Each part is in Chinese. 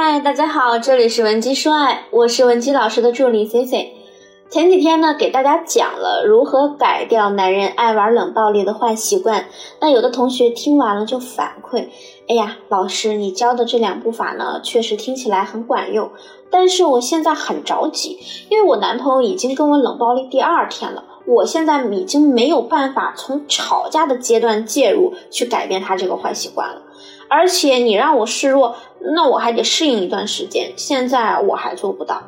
嗨，大家好，这里是文姬说爱，我是文姬老师的助理 C C。前几天呢，给大家讲了如何改掉男人爱玩冷暴力的坏习惯。那有的同学听完了就反馈，哎呀，老师你教的这两步法呢，确实听起来很管用，但是我现在很着急，因为我男朋友已经跟我冷暴力第二天了，我现在已经没有办法从吵架的阶段介入去改变他这个坏习惯了。而且你让我示弱，那我还得适应一段时间。现在我还做不到，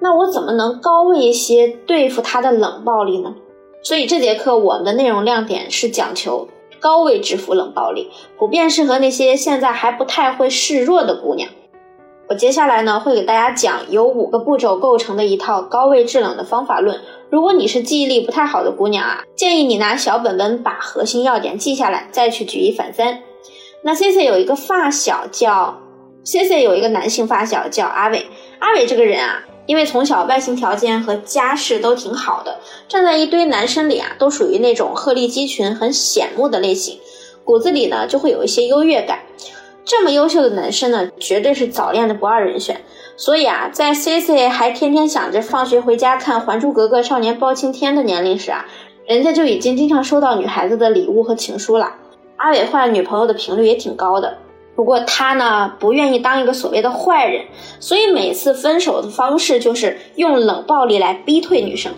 那我怎么能高位一些对付他的冷暴力呢？所以这节课我们的内容亮点是讲求高位制服冷暴力，普遍适合那些现在还不太会示弱的姑娘。我接下来呢会给大家讲由五个步骤构成的一套高位制冷的方法论。如果你是记忆力不太好的姑娘啊，建议你拿小本本把核心要点记下来，再去举一反三。那 C C 有一个发小叫 C C，有一个男性发小叫阿伟。阿伟这个人啊，因为从小外形条件和家世都挺好的，站在一堆男生里啊，都属于那种鹤立鸡群、很显目的类型，骨子里呢就会有一些优越感。这么优秀的男生呢，绝对是早恋的不二人选。所以啊，在 C C 还天天想着放学回家看《还珠格格》《少年包青天》的年龄时啊，人家就已经经常收到女孩子的礼物和情书了。阿伟换女朋友的频率也挺高的，不过他呢不愿意当一个所谓的坏人，所以每次分手的方式就是用冷暴力来逼退女生。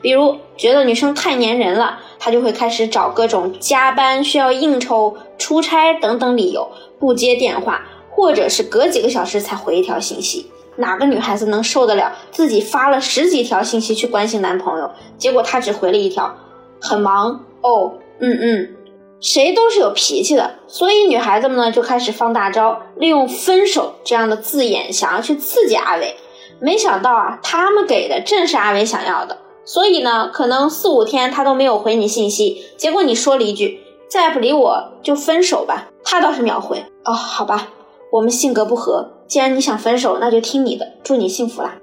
比如觉得女生太粘人了，他就会开始找各种加班、需要应酬、出差等等理由不接电话，或者是隔几个小时才回一条信息。哪个女孩子能受得了自己发了十几条信息去关心男朋友，结果他只回了一条“很忙哦，嗯嗯”。谁都是有脾气的，所以女孩子们呢就开始放大招，利用分手这样的字眼，想要去刺激阿伟。没想到啊，他们给的正是阿伟想要的，所以呢，可能四五天他都没有回你信息，结果你说了一句“再不理我就分手吧”，他倒是秒回哦，好吧，我们性格不合，既然你想分手，那就听你的，祝你幸福啦。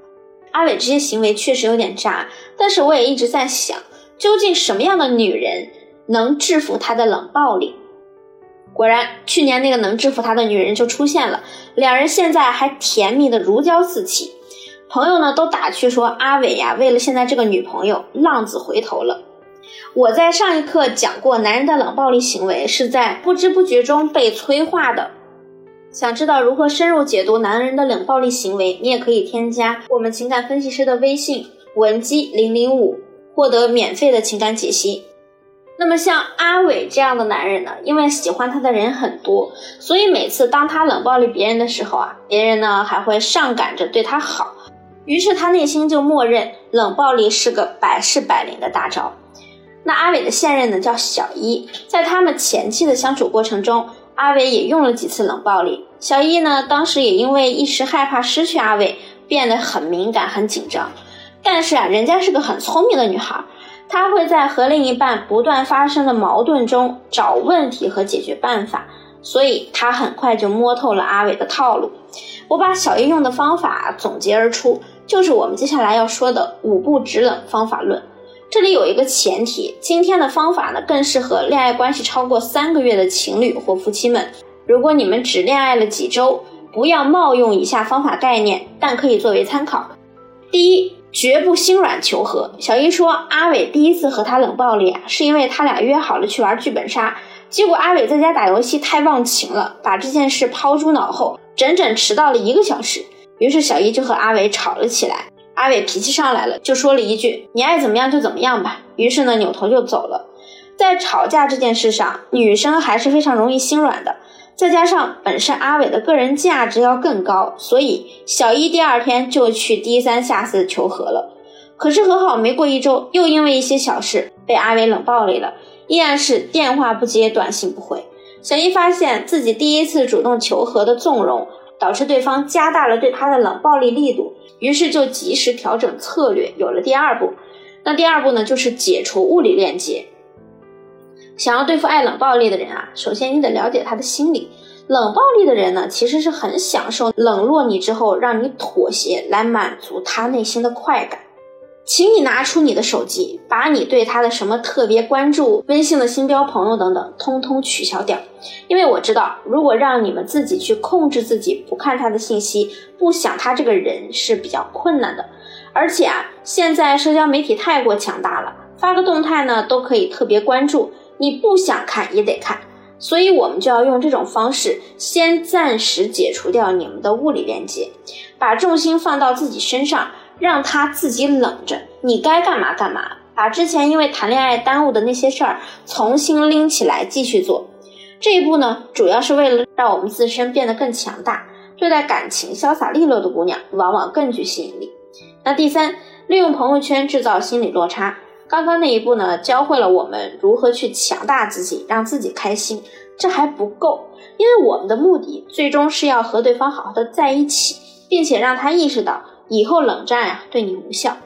阿伟这些行为确实有点渣，但是我也一直在想，究竟什么样的女人？能制服他的冷暴力，果然，去年那个能制服他的女人就出现了，两人现在还甜蜜的如胶似漆。朋友呢都打趣说：“阿伟呀，为了现在这个女朋友，浪子回头了。”我在上一课讲过，男人的冷暴力行为是在不知不觉中被催化的。想知道如何深入解读男人的冷暴力行为，你也可以添加我们情感分析师的微信文姬零零五，获得免费的情感解析。那么像阿伟这样的男人呢，因为喜欢他的人很多，所以每次当他冷暴力别人的时候啊，别人呢还会上赶着对他好，于是他内心就默认冷暴力是个百试百灵的大招。那阿伟的现任呢叫小一，在他们前期的相处过程中，阿伟也用了几次冷暴力。小一呢当时也因为一时害怕失去阿伟，变得很敏感很紧张，但是啊，人家是个很聪明的女孩。他会在和另一半不断发生的矛盾中找问题和解决办法，所以他很快就摸透了阿伟的套路。我把小叶用的方法总结而出，就是我们接下来要说的五步止冷方法论。这里有一个前提，今天的方法呢更适合恋爱关系超过三个月的情侣或夫妻们。如果你们只恋爱了几周，不要冒用以下方法概念，但可以作为参考。第一。绝不心软求和。小一说，阿伟第一次和他冷暴力啊，是因为他俩约好了去玩剧本杀，结果阿伟在家打游戏太忘情了，把这件事抛诸脑后，整整迟到了一个小时。于是小一就和阿伟吵了起来。阿伟脾气上来了，就说了一句：“你爱怎么样就怎么样吧。”于是呢，扭头就走了。在吵架这件事上，女生还是非常容易心软的。再加上本身阿伟的个人价值要更高，所以小一第二天就去低三下四求和了。可是和好没过一周，又因为一些小事被阿伟冷暴力了，依然是电话不接，短信不回。小一发现自己第一次主动求和的纵容，导致对方加大了对他的冷暴力力度，于是就及时调整策略，有了第二步。那第二步呢，就是解除物理链接。想要对付爱冷暴力的人啊，首先你得了解他的心理。冷暴力的人呢，其实是很享受冷落你之后让你妥协，来满足他内心的快感。请你拿出你的手机，把你对他的什么特别关注、微信的新标朋友等等，通通取消掉。因为我知道，如果让你们自己去控制自己不看他的信息、不想他这个人是比较困难的。而且啊，现在社交媒体太过强大了，发个动态呢都可以特别关注，你不想看也得看。所以我们就要用这种方式，先暂时解除掉你们的物理连接，把重心放到自己身上。让他自己冷着，你该干嘛干嘛，把之前因为谈恋爱耽误的那些事儿重新拎起来继续做。这一步呢，主要是为了让我们自身变得更强大，对待感情潇洒利落的姑娘往往更具吸引力。那第三，利用朋友圈制造心理落差。刚刚那一步呢，教会了我们如何去强大自己，让自己开心。这还不够，因为我们的目的最终是要和对方好好的在一起，并且让他意识到。以后冷战呀对你无效，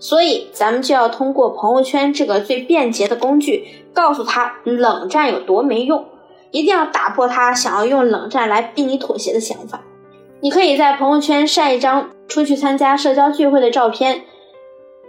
所以咱们就要通过朋友圈这个最便捷的工具，告诉他冷战有多没用，一定要打破他想要用冷战来逼你妥协的想法。你可以在朋友圈晒一张出去参加社交聚会的照片，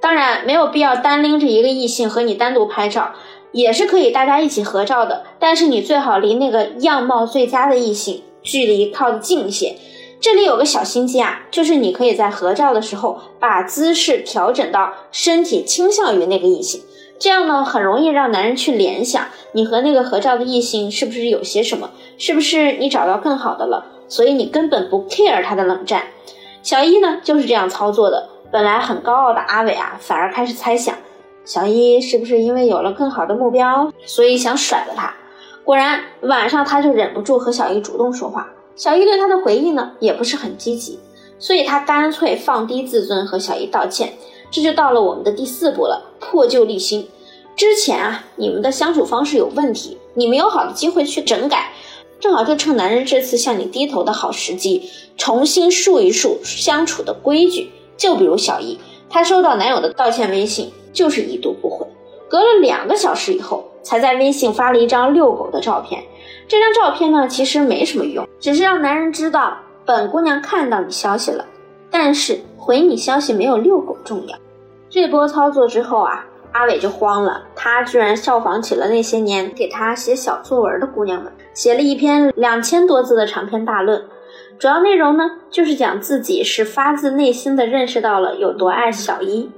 当然没有必要单拎着一个异性和你单独拍照，也是可以大家一起合照的，但是你最好离那个样貌最佳的异性距离靠得近一些。这里有个小心机啊，就是你可以在合照的时候把姿势调整到身体倾向于那个异性，这样呢很容易让男人去联想你和那个合照的异性是不是有些什么，是不是你找到更好的了，所以你根本不 care 他的冷战。小一呢就是这样操作的，本来很高傲的阿伟啊，反而开始猜想小一是不是因为有了更好的目标，所以想甩了他。果然晚上他就忍不住和小一主动说话。小一对他的回应呢，也不是很积极，所以他干脆放低自尊和小一道歉。这就到了我们的第四步了，破旧立新。之前啊，你们的相处方式有问题，你没有好的机会去整改，正好就趁男人这次向你低头的好时机，重新树一树相处的规矩。就比如小姨，她收到男友的道歉微信，就是已读不回，隔了两个小时以后，才在微信发了一张遛狗的照片。这张照片呢，其实没什么用，只是让男人知道本姑娘看到你消息了，但是回你消息没有遛狗重要。这波操作之后啊，阿伟就慌了，他居然效仿起了那些年给他写小作文的姑娘们，写了一篇两千多字的长篇大论，主要内容呢就是讲自己是发自内心的认识到了有多爱小一，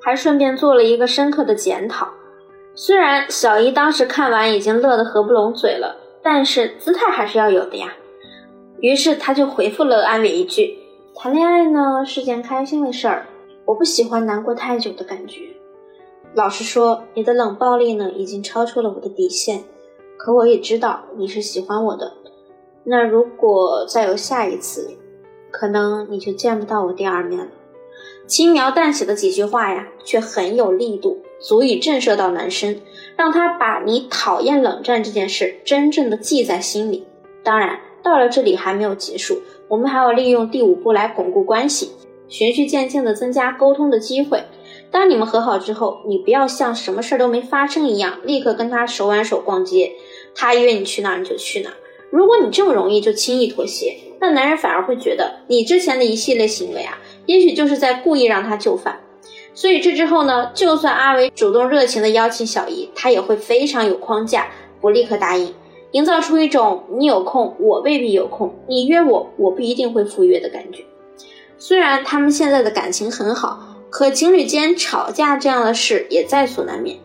还顺便做了一个深刻的检讨。虽然小一当时看完已经乐得合不拢嘴了。但是姿态还是要有的呀，于是他就回复了安伟一句：“谈恋爱呢是件开心的事儿，我不喜欢难过太久的感觉。老实说，你的冷暴力呢已经超出了我的底线，可我也知道你是喜欢我的。那如果再有下一次，可能你就见不到我第二面了。”轻描淡写的几句话呀，却很有力度，足以震慑到男生。让他把你讨厌冷战这件事真正的记在心里。当然，到了这里还没有结束，我们还要利用第五步来巩固关系，循序渐进的增加沟通的机会。当你们和好之后，你不要像什么事都没发生一样，立刻跟他手挽手逛街，他约你去哪你就去哪。如果你这么容易就轻易妥协，那男人反而会觉得你之前的一系列行为啊，也许就是在故意让他就范。所以这之后呢，就算阿伟主动热情的邀请小姨，他也会非常有框架，不立刻答应，营造出一种你有空我未必有空，你约我我不一定会赴约的感觉。虽然他们现在的感情很好，可情侣间吵架这样的事也在所难免。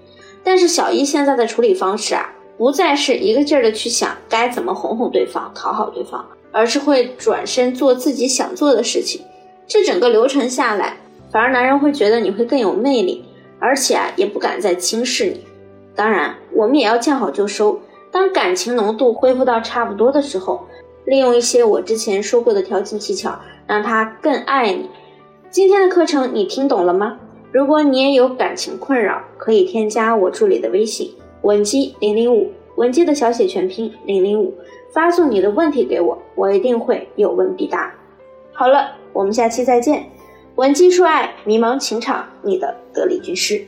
但是小姨现在的处理方式啊，不再是一个劲儿的去想该怎么哄哄对方、讨好对方，而是会转身做自己想做的事情。这整个流程下来。反而男人会觉得你会更有魅力，而且啊也不敢再轻视你。当然，我们也要见好就收。当感情浓度恢复到差不多的时候，利用一些我之前说过的调情技巧，让他更爱你。今天的课程你听懂了吗？如果你也有感情困扰，可以添加我助理的微信文姬零零五，文姬的小写全拼零零五，发送你的问题给我，我一定会有问必答。好了，我们下期再见。文姬说爱，迷茫情场，你的得力军师。